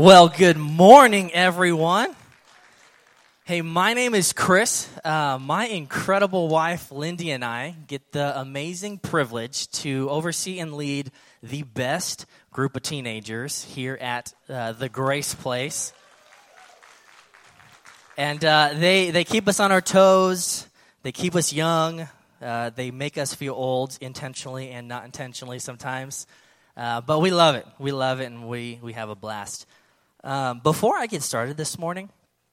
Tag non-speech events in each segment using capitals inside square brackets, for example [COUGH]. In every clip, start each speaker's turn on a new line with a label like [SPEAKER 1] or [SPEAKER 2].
[SPEAKER 1] Well, good morning, everyone. Hey, my name is Kris. Uh, my incredible wife, Lindy, and I get the amazing privilege to oversee and lead the best group of teenagers here at uh, the Grace Place. And uh, they, they keep us on our toes, they keep us young, uh, they make us feel old intentionally and not intentionally sometimes. Uh, but we love it. We love it, and we, we have a blast. Um, before I get started this morning,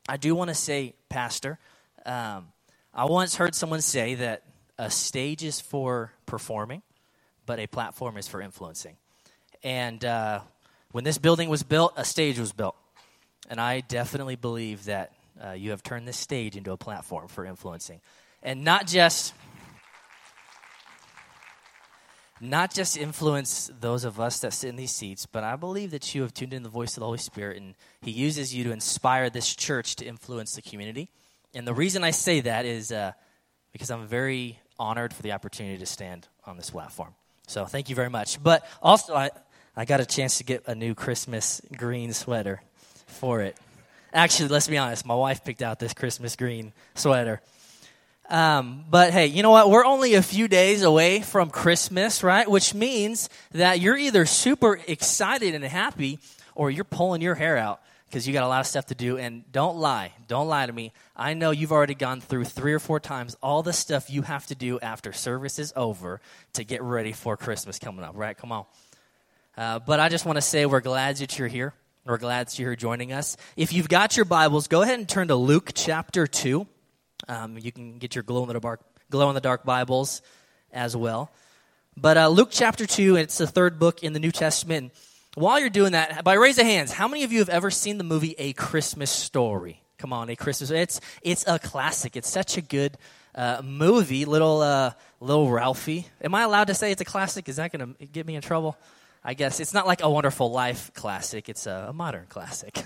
[SPEAKER 1] I do want to say, Pastor, um, I once heard someone say that a stage is for performing, but a platform is for influencing. And uh, when this building was built, a stage was built. And I definitely believe that uh, you have turned this stage into a platform for influencing. And not just not just influence those of us that sit in these seats, but I believe that you have tuned in the voice of the Holy Spirit and He uses you to inspire this church to influence the community. And the reason I say that is uh, because I'm very honored for the opportunity to stand on this platform. So thank you very much. But also, I, I got a chance to get a new Christmas green sweater for it. Actually, let's be honest, my wife picked out this Christmas green sweater. Um, but hey, you know what? We're only a few days away from Christmas, right? Which means that you're either super excited and happy or you're pulling your hair out because you got a lot of stuff to do. And don't lie. Don't lie to me. I know you've already gone through three or four times all the stuff you have to do after service is over to get ready for Christmas coming up, right? Come on. Uh, but I just want to say we're glad that you're here. We're glad that you're joining us. If you've got your Bibles, go ahead and turn to Luke chapter 2. Um, you can get your glow in the dark glow in the dark Bibles as well. But uh, Luke chapter two, it's the third book in the New Testament. While you're doing that, by raise of hands, how many of you have ever seen the movie A Christmas Story? Come on, A Christmas. It's it's a classic. It's such a good uh, movie. Little uh, little Ralphie. Am I allowed to say it's a classic? Is that going to get me in trouble? I guess it's not like a Wonderful Life classic. It's a, a modern classic.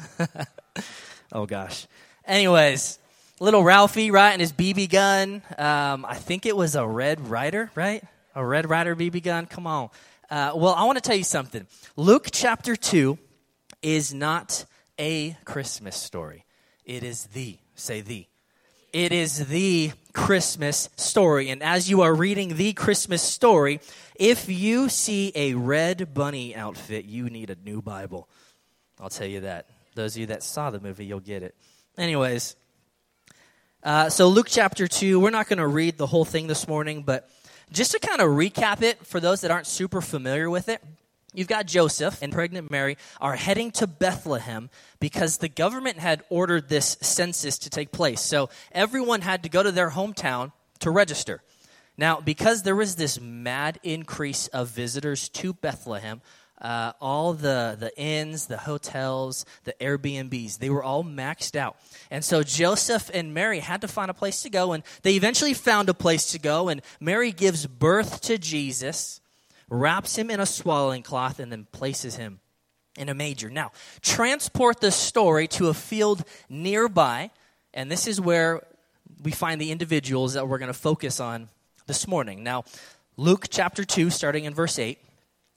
[SPEAKER 1] [LAUGHS] oh gosh. Anyways, little Ralphie, right, and his BB gun. Um, I think it was a Red Ryder, right? A Red Ryder BB gun. Come on. Uh, well, I want to tell you something. Luke chapter 2 is not a Christmas story, it is the, say the. It is the Christmas story. And as you are reading the Christmas story, if you see a red bunny outfit, you need a new Bible. I'll tell you that. Those of you that saw the movie, you'll get it. Anyways, uh, so, Luke chapter 2, we're not going to read the whole thing this morning, but just to kind of recap it for those that aren't super familiar with it, you've got Joseph and pregnant Mary are heading to Bethlehem because the government had ordered this census to take place. So, everyone had to go to their hometown to register. Now, because there was this mad increase of visitors to Bethlehem, uh, all the, the inns, the hotels, the Airbnbs, they were all maxed out. And so Joseph and Mary had to find a place to go, and they eventually found a place to go. And Mary gives birth to Jesus, wraps him in a swaddling cloth, and then places him in a manger. Now, transport the story to a field nearby, and this is where we find the individuals that we're going to focus on this morning. Now, Luke chapter 2, starting in verse 8,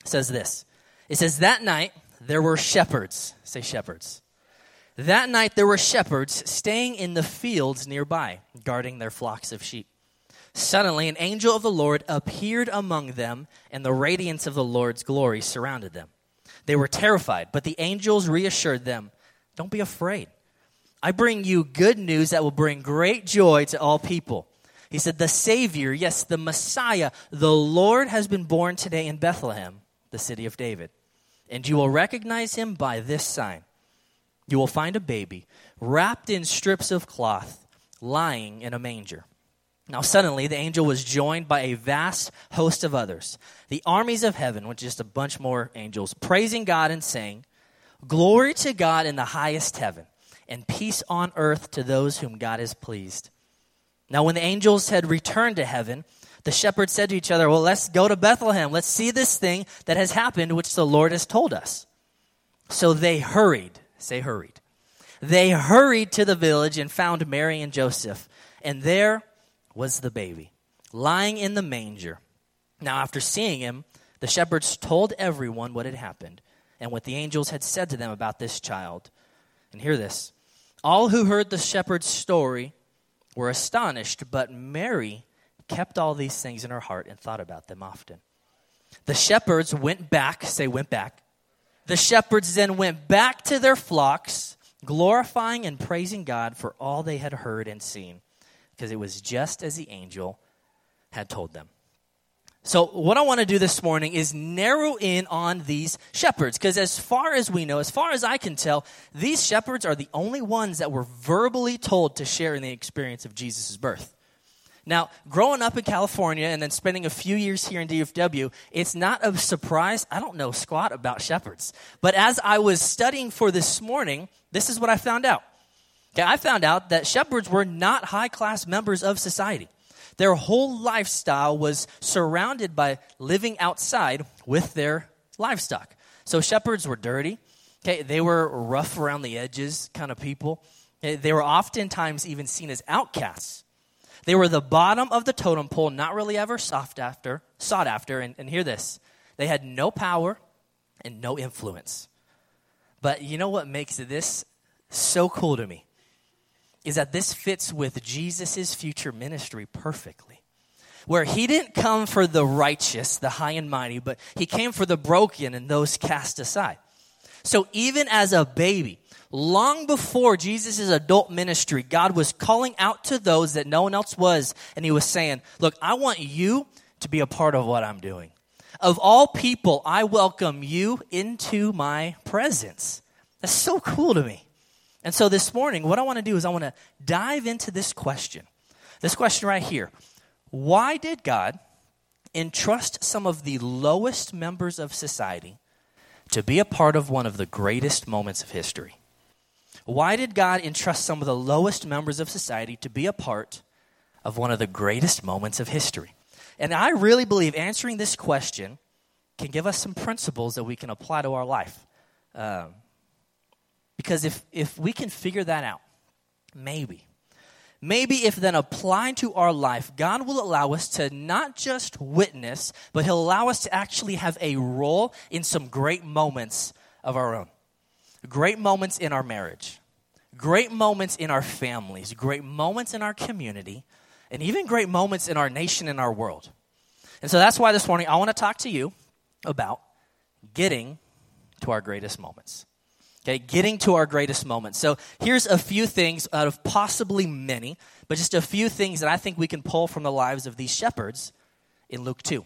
[SPEAKER 1] says this. It says, That night there were shepherds. Say shepherds. That night there were shepherds staying in the fields nearby, guarding their flocks of sheep. Suddenly, an angel of the Lord appeared among them, and the radiance of the Lord's glory surrounded them. They were terrified, but the angels reassured them Don't be afraid. I bring you good news that will bring great joy to all people. He said, The Savior, yes, the Messiah, the Lord has been born today in Bethlehem, the city of David and you will recognize him by this sign. You will find a baby wrapped in strips of cloth, lying in a manger. Now, suddenly, the angel was joined by a vast host of others, the armies of heaven, with just a bunch more angels, praising God and saying, Glory to God in the highest heaven, and peace on earth to those whom God is pleased. Now, when the angels had returned to heaven, the shepherds said to each other, Well, let's go to Bethlehem. Let's see this thing that has happened, which the Lord has told us. So they hurried. Say, hurried. They hurried to the village and found Mary and Joseph. And there was the baby, lying in the manger. Now, after seeing him, the shepherds told everyone what had happened and what the angels had said to them about this child. And hear this all who heard the shepherd's story were astonished, but Mary kept all these things in her heart and thought about them often. The shepherds went back, say, went back. The shepherds then went back to their flocks, glorifying and praising God for all they had heard and seen, because it was just as the angel had told them. So, what I want to do this morning is narrow in on these shepherds, because as far as we know, as far as I can tell, these shepherds are the only ones that were verbally told to share in the experience of Jesus' birth. Now, growing up in California and then spending a few years here in DFW, it's not a surprise. I don't know squat about shepherds. But as I was studying for this morning, this is what I found out. Okay, I found out that shepherds were not high class members of society. Their whole lifestyle was surrounded by living outside with their livestock. So shepherds were dirty. Okay, they were rough around the edges kind of people. They were oftentimes even seen as outcasts. They were the bottom of the totem pole, not really ever sought after, sought after. And, and hear this: they had no power and no influence. But you know what makes this so cool to me? is that this fits with Jesus' future ministry perfectly. Where he didn't come for the righteous, the high and mighty, but he came for the broken and those cast aside. So even as a baby, long before Jesus' adult ministry, God was calling out to those that no one else was, and he was saying, Look, I want you to be a part of what I'm doing. Of all people, I welcome you into my presence. That's so cool to me. And so this morning, what I want to do is I want to dive into this question. This question right here. Why did God entrust some of the lowest members of society to be a part of one of the greatest moments of history? Why did God entrust some of the lowest members of society to be a part of one of the greatest moments of history? And I really believe answering this question can give us some principles that we can apply to our life. Um, because if, if we can figure that out, maybe, maybe if then applied to our life, God will allow us to not just witness, but He'll allow us to actually have a role in some great moments of our own. Great moments in our marriage, great moments in our families, great moments in our community, and even great moments in our nation and our world. And so that's why this morning I want to talk to you about getting to our greatest moments. Okay, getting to our greatest moments. So here's a few things out of possibly many, but just a few things that I think we can pull from the lives of these shepherds in Luke 2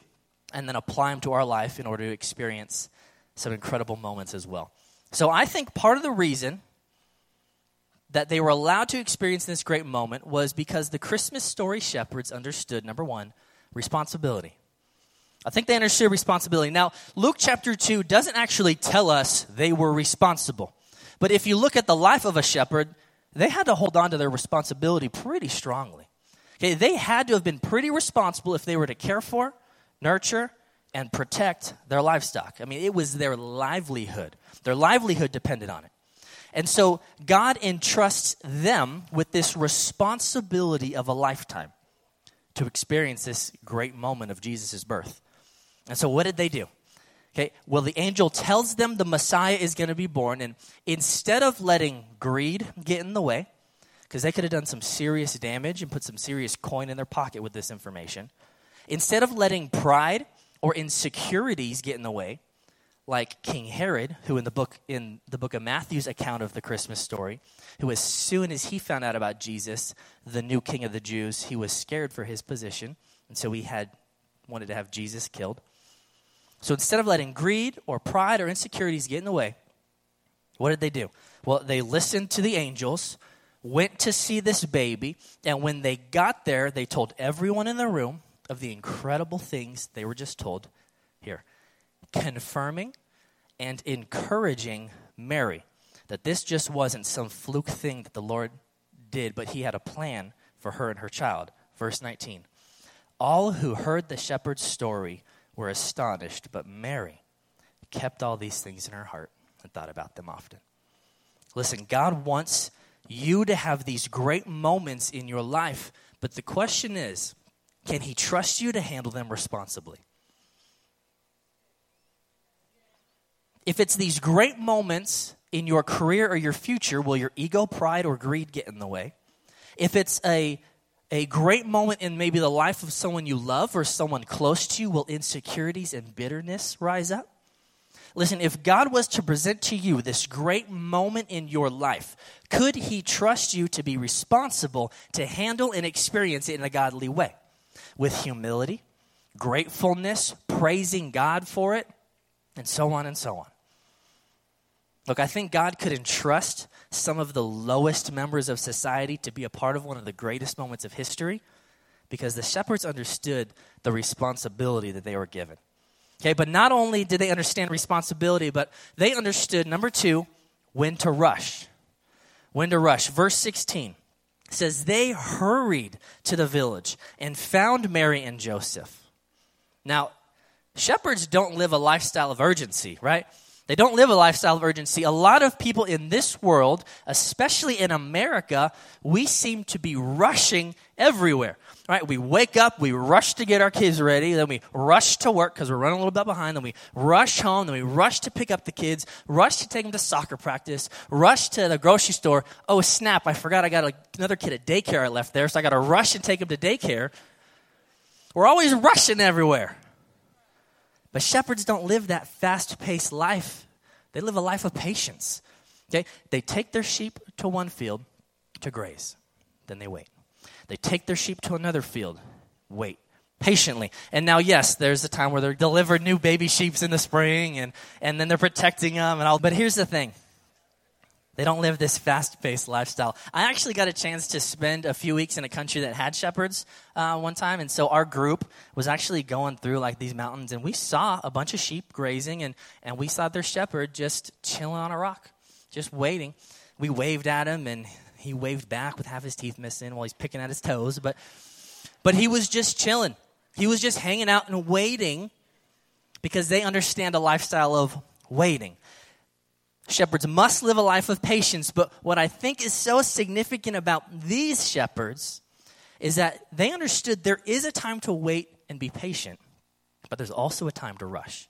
[SPEAKER 1] and then apply them to our life in order to experience some incredible moments as well. So I think part of the reason that they were allowed to experience this great moment was because the Christmas story shepherds understood number one, responsibility. I think they understood responsibility. Now, Luke chapter 2 doesn't actually tell us they were responsible. But if you look at the life of a shepherd, they had to hold on to their responsibility pretty strongly. Okay, they had to have been pretty responsible if they were to care for, nurture, and protect their livestock. I mean, it was their livelihood. Their livelihood depended on it. And so God entrusts them with this responsibility of a lifetime to experience this great moment of Jesus' birth. And so, what did they do? Okay, well, the angel tells them the Messiah is going to be born, and instead of letting greed get in the way, because they could have done some serious damage and put some serious coin in their pocket with this information, instead of letting pride or insecurities get in the way, like King Herod, who in the book in the book of Matthew's account of the Christmas story, who as soon as he found out about Jesus, the new king of the Jews, he was scared for his position, and so he had wanted to have Jesus killed. So instead of letting greed or pride or insecurities get in the way, what did they do? Well, they listened to the angels, went to see this baby, and when they got there, they told everyone in the room of the incredible things they were just told here, confirming and encouraging Mary that this just wasn't some fluke thing that the Lord did, but He had a plan for her and her child. Verse 19. All who heard the shepherd's story were astonished, but Mary kept all these things in her heart and thought about them often. Listen, God wants you to have these great moments in your life, but the question is can He trust you to handle them responsibly? If it's these great moments in your career or your future, will your ego, pride, or greed get in the way? If it's a a great moment in maybe the life of someone you love or someone close to you, will insecurities and bitterness rise up? Listen, if God was to present to you this great moment in your life, could He trust you to be responsible to handle and experience it in a godly way? With humility, gratefulness, praising God for it, and so on and so on. Look, I think God could entrust some of the lowest members of society to be a part of one of the greatest moments of history because the shepherds understood the responsibility that they were given. Okay, but not only did they understand responsibility, but they understood, number two, when to rush. When to rush. Verse 16 says, They hurried to the village and found Mary and Joseph. Now, shepherds don't live a lifestyle of urgency, right? They don't live a lifestyle of urgency. A lot of people in this world, especially in America, we seem to be rushing everywhere. Right? We wake up, we rush to get our kids ready, then we rush to work because we're running a little bit behind, then we rush home, then we rush to pick up the kids, rush to take them to soccer practice, rush to the grocery store. Oh, snap, I forgot I got another kid at daycare I left there, so I got to rush and take him to daycare. We're always rushing everywhere. But shepherds don't live that fast paced life, they live a life of patience. Okay? They take their sheep to one field to graze, then they wait. They take their sheep to another field, wait patiently. And now, yes, there's a time where they're delivering new baby sheeps in the spring and, and then they're protecting them and all. But here's the thing they don't live this fast paced lifestyle. I actually got a chance to spend a few weeks in a country that had shepherds uh, one time. And so our group was actually going through like these mountains and we saw a bunch of sheep grazing and, and we saw their shepherd just chilling on a rock, just waiting. We waved at him and he waved back with half his teeth missing while he's picking at his toes. But, but he was just chilling. He was just hanging out and waiting because they understand a lifestyle of waiting. Shepherds must live a life of patience, but what I think is so significant about these shepherds is that they understood there is a time to wait and be patient, but there's also a time to rush.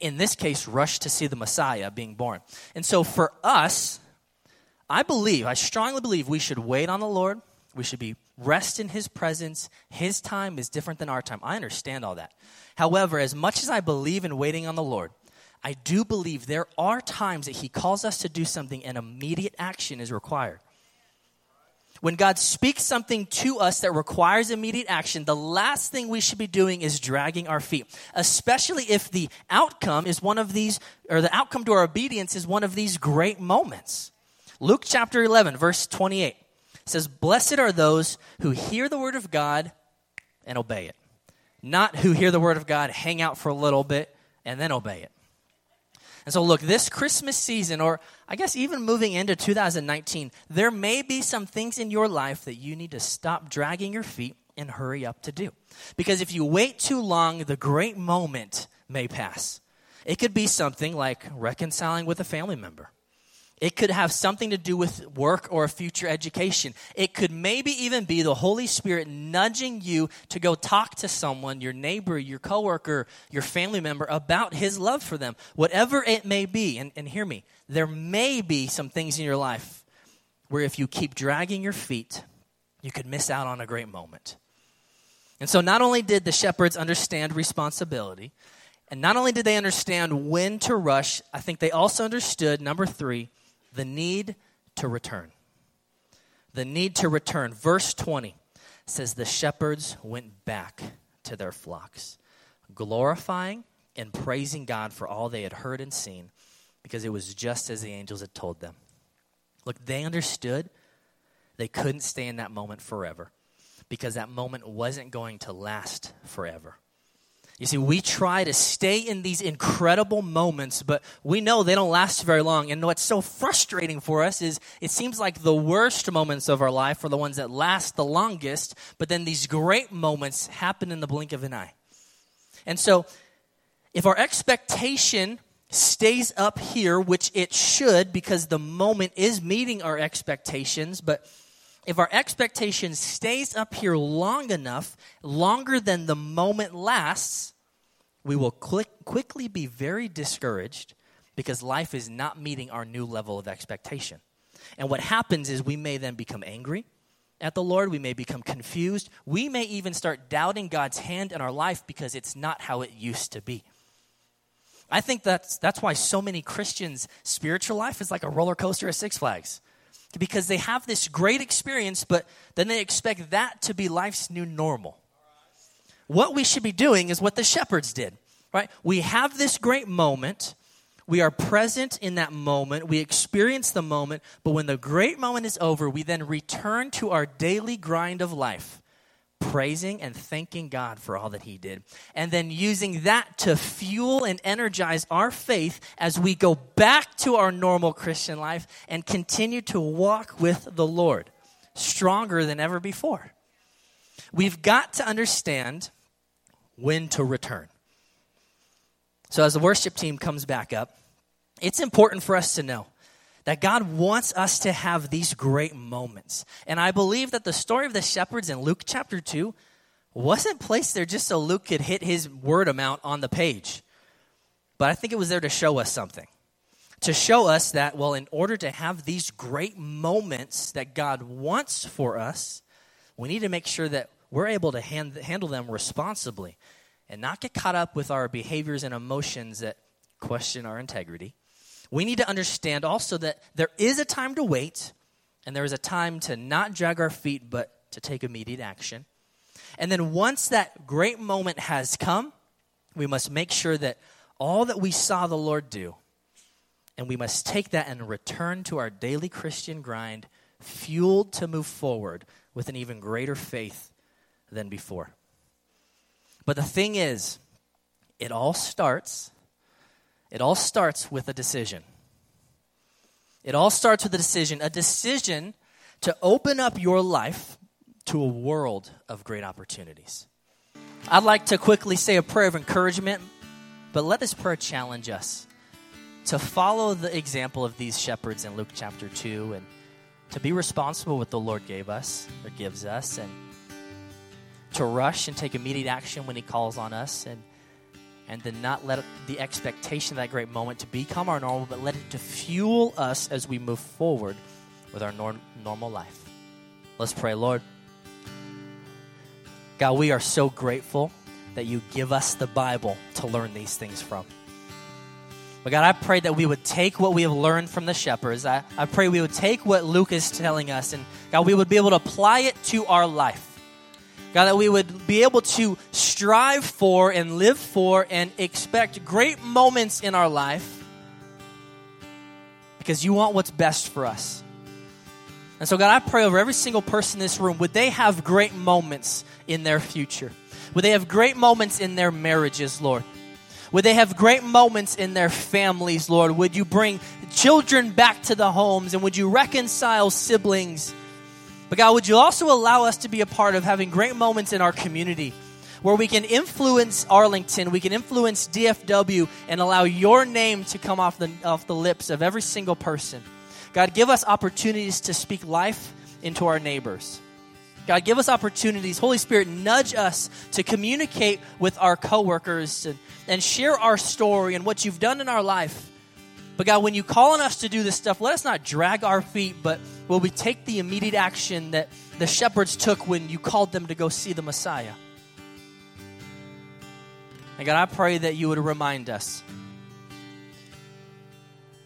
[SPEAKER 1] In this case, rush to see the Messiah being born. And so for us, I believe, I strongly believe we should wait on the Lord. We should be rest in his presence. His time is different than our time. I understand all that. However, as much as I believe in waiting on the Lord, I do believe there are times that He calls us to do something and immediate action is required. When God speaks something to us that requires immediate action, the last thing we should be doing is dragging our feet, especially if the outcome is one of these, or the outcome to our obedience is one of these great moments. Luke chapter 11, verse 28 says, Blessed are those who hear the word of God and obey it. Not who hear the word of God, hang out for a little bit, and then obey it. And so, look, this Christmas season, or I guess even moving into 2019, there may be some things in your life that you need to stop dragging your feet and hurry up to do. Because if you wait too long, the great moment may pass. It could be something like reconciling with a family member. It could have something to do with work or future education. It could maybe even be the Holy Spirit nudging you to go talk to someone, your neighbor, your coworker, your family member, about his love for them. Whatever it may be, and, and hear me, there may be some things in your life where if you keep dragging your feet, you could miss out on a great moment. And so not only did the shepherds understand responsibility, and not only did they understand when to rush, I think they also understood, number three, the need to return. The need to return. Verse 20 says, The shepherds went back to their flocks, glorifying and praising God for all they had heard and seen, because it was just as the angels had told them. Look, they understood they couldn't stay in that moment forever because that moment wasn't going to last forever. You see, we try to stay in these incredible moments, but we know they don't last very long. And what's so frustrating for us is it seems like the worst moments of our life are the ones that last the longest, but then these great moments happen in the blink of an eye. And so, if our expectation stays up here, which it should because the moment is meeting our expectations, but if our expectation stays up here long enough, longer than the moment lasts, we will quick, quickly be very discouraged because life is not meeting our new level of expectation. And what happens is we may then become angry at the Lord. We may become confused. We may even start doubting God's hand in our life because it's not how it used to be. I think that's, that's why so many Christians' spiritual life is like a roller coaster at Six Flags. Because they have this great experience, but then they expect that to be life's new normal. What we should be doing is what the shepherds did, right? We have this great moment. We are present in that moment. We experience the moment. But when the great moment is over, we then return to our daily grind of life praising and thanking God for all that He did. And then using that to fuel and energize our faith as we go back to our normal Christian life and continue to walk with the Lord stronger than ever before. We've got to understand when to return. So, as the worship team comes back up, it's important for us to know that God wants us to have these great moments. And I believe that the story of the shepherds in Luke chapter 2 wasn't placed there just so Luke could hit his word amount on the page. But I think it was there to show us something. To show us that, well, in order to have these great moments that God wants for us, we need to make sure that we're able to hand, handle them responsibly and not get caught up with our behaviors and emotions that question our integrity we need to understand also that there is a time to wait, and there is a time to not drag our feet, but to take immediate action. And then once that great moment has come, we must make sure that all that we saw the Lord do, and we must take that and return to our daily Christian grind, fueled to move forward with an even greater faith than before. But the thing is, it all starts it all starts with a decision. It all starts with a decision, a decision to open up your life to a world of great opportunities. I'd like to quickly say a prayer of encouragement, but let this prayer challenge us to follow the example of these shepherds in Luke chapter 2 and to be responsible with the Lord gave us or gives us and to rush and take immediate action when he calls on us and and then not let the expectation of that great moment to become our normal, but let it to fuel us as we move forward with our nor- normal life. Let's pray, Lord. God, we are so grateful that you give us the Bible to learn these things from. But God, I pray that we would take what we have learned from the shepherds. I, I pray we would take what Luke is telling us, and God, we would be able to apply it to our life. God, that we would be able to strive for and live for and expect great moments in our life because you want what's best for us. And so, God, I pray over every single person in this room, would they have great moments in their future? Would they have great moments in their marriages, Lord? Would they have great moments in their families, Lord? Would you bring children back to the homes and would you reconcile siblings? But God, would you also allow us to be a part of having great moments in our community where we can influence Arlington, we can influence DFW, and allow your name to come off the, off the lips of every single person. God, give us opportunities to speak life into our neighbors. God, give us opportunities. Holy Spirit, nudge us to communicate with our coworkers and, and share our story and what you've done in our life. But God, when you call on us to do this stuff, let us not drag our feet, but will we take the immediate action that the shepherds took when you called them to go see the Messiah? And God, I pray that you would remind us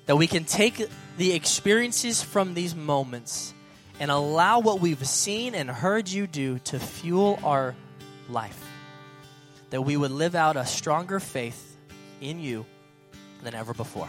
[SPEAKER 1] that we can take the experiences from these moments and allow what we've seen and heard you do to fuel our life. That we would live out a stronger faith in you than ever before.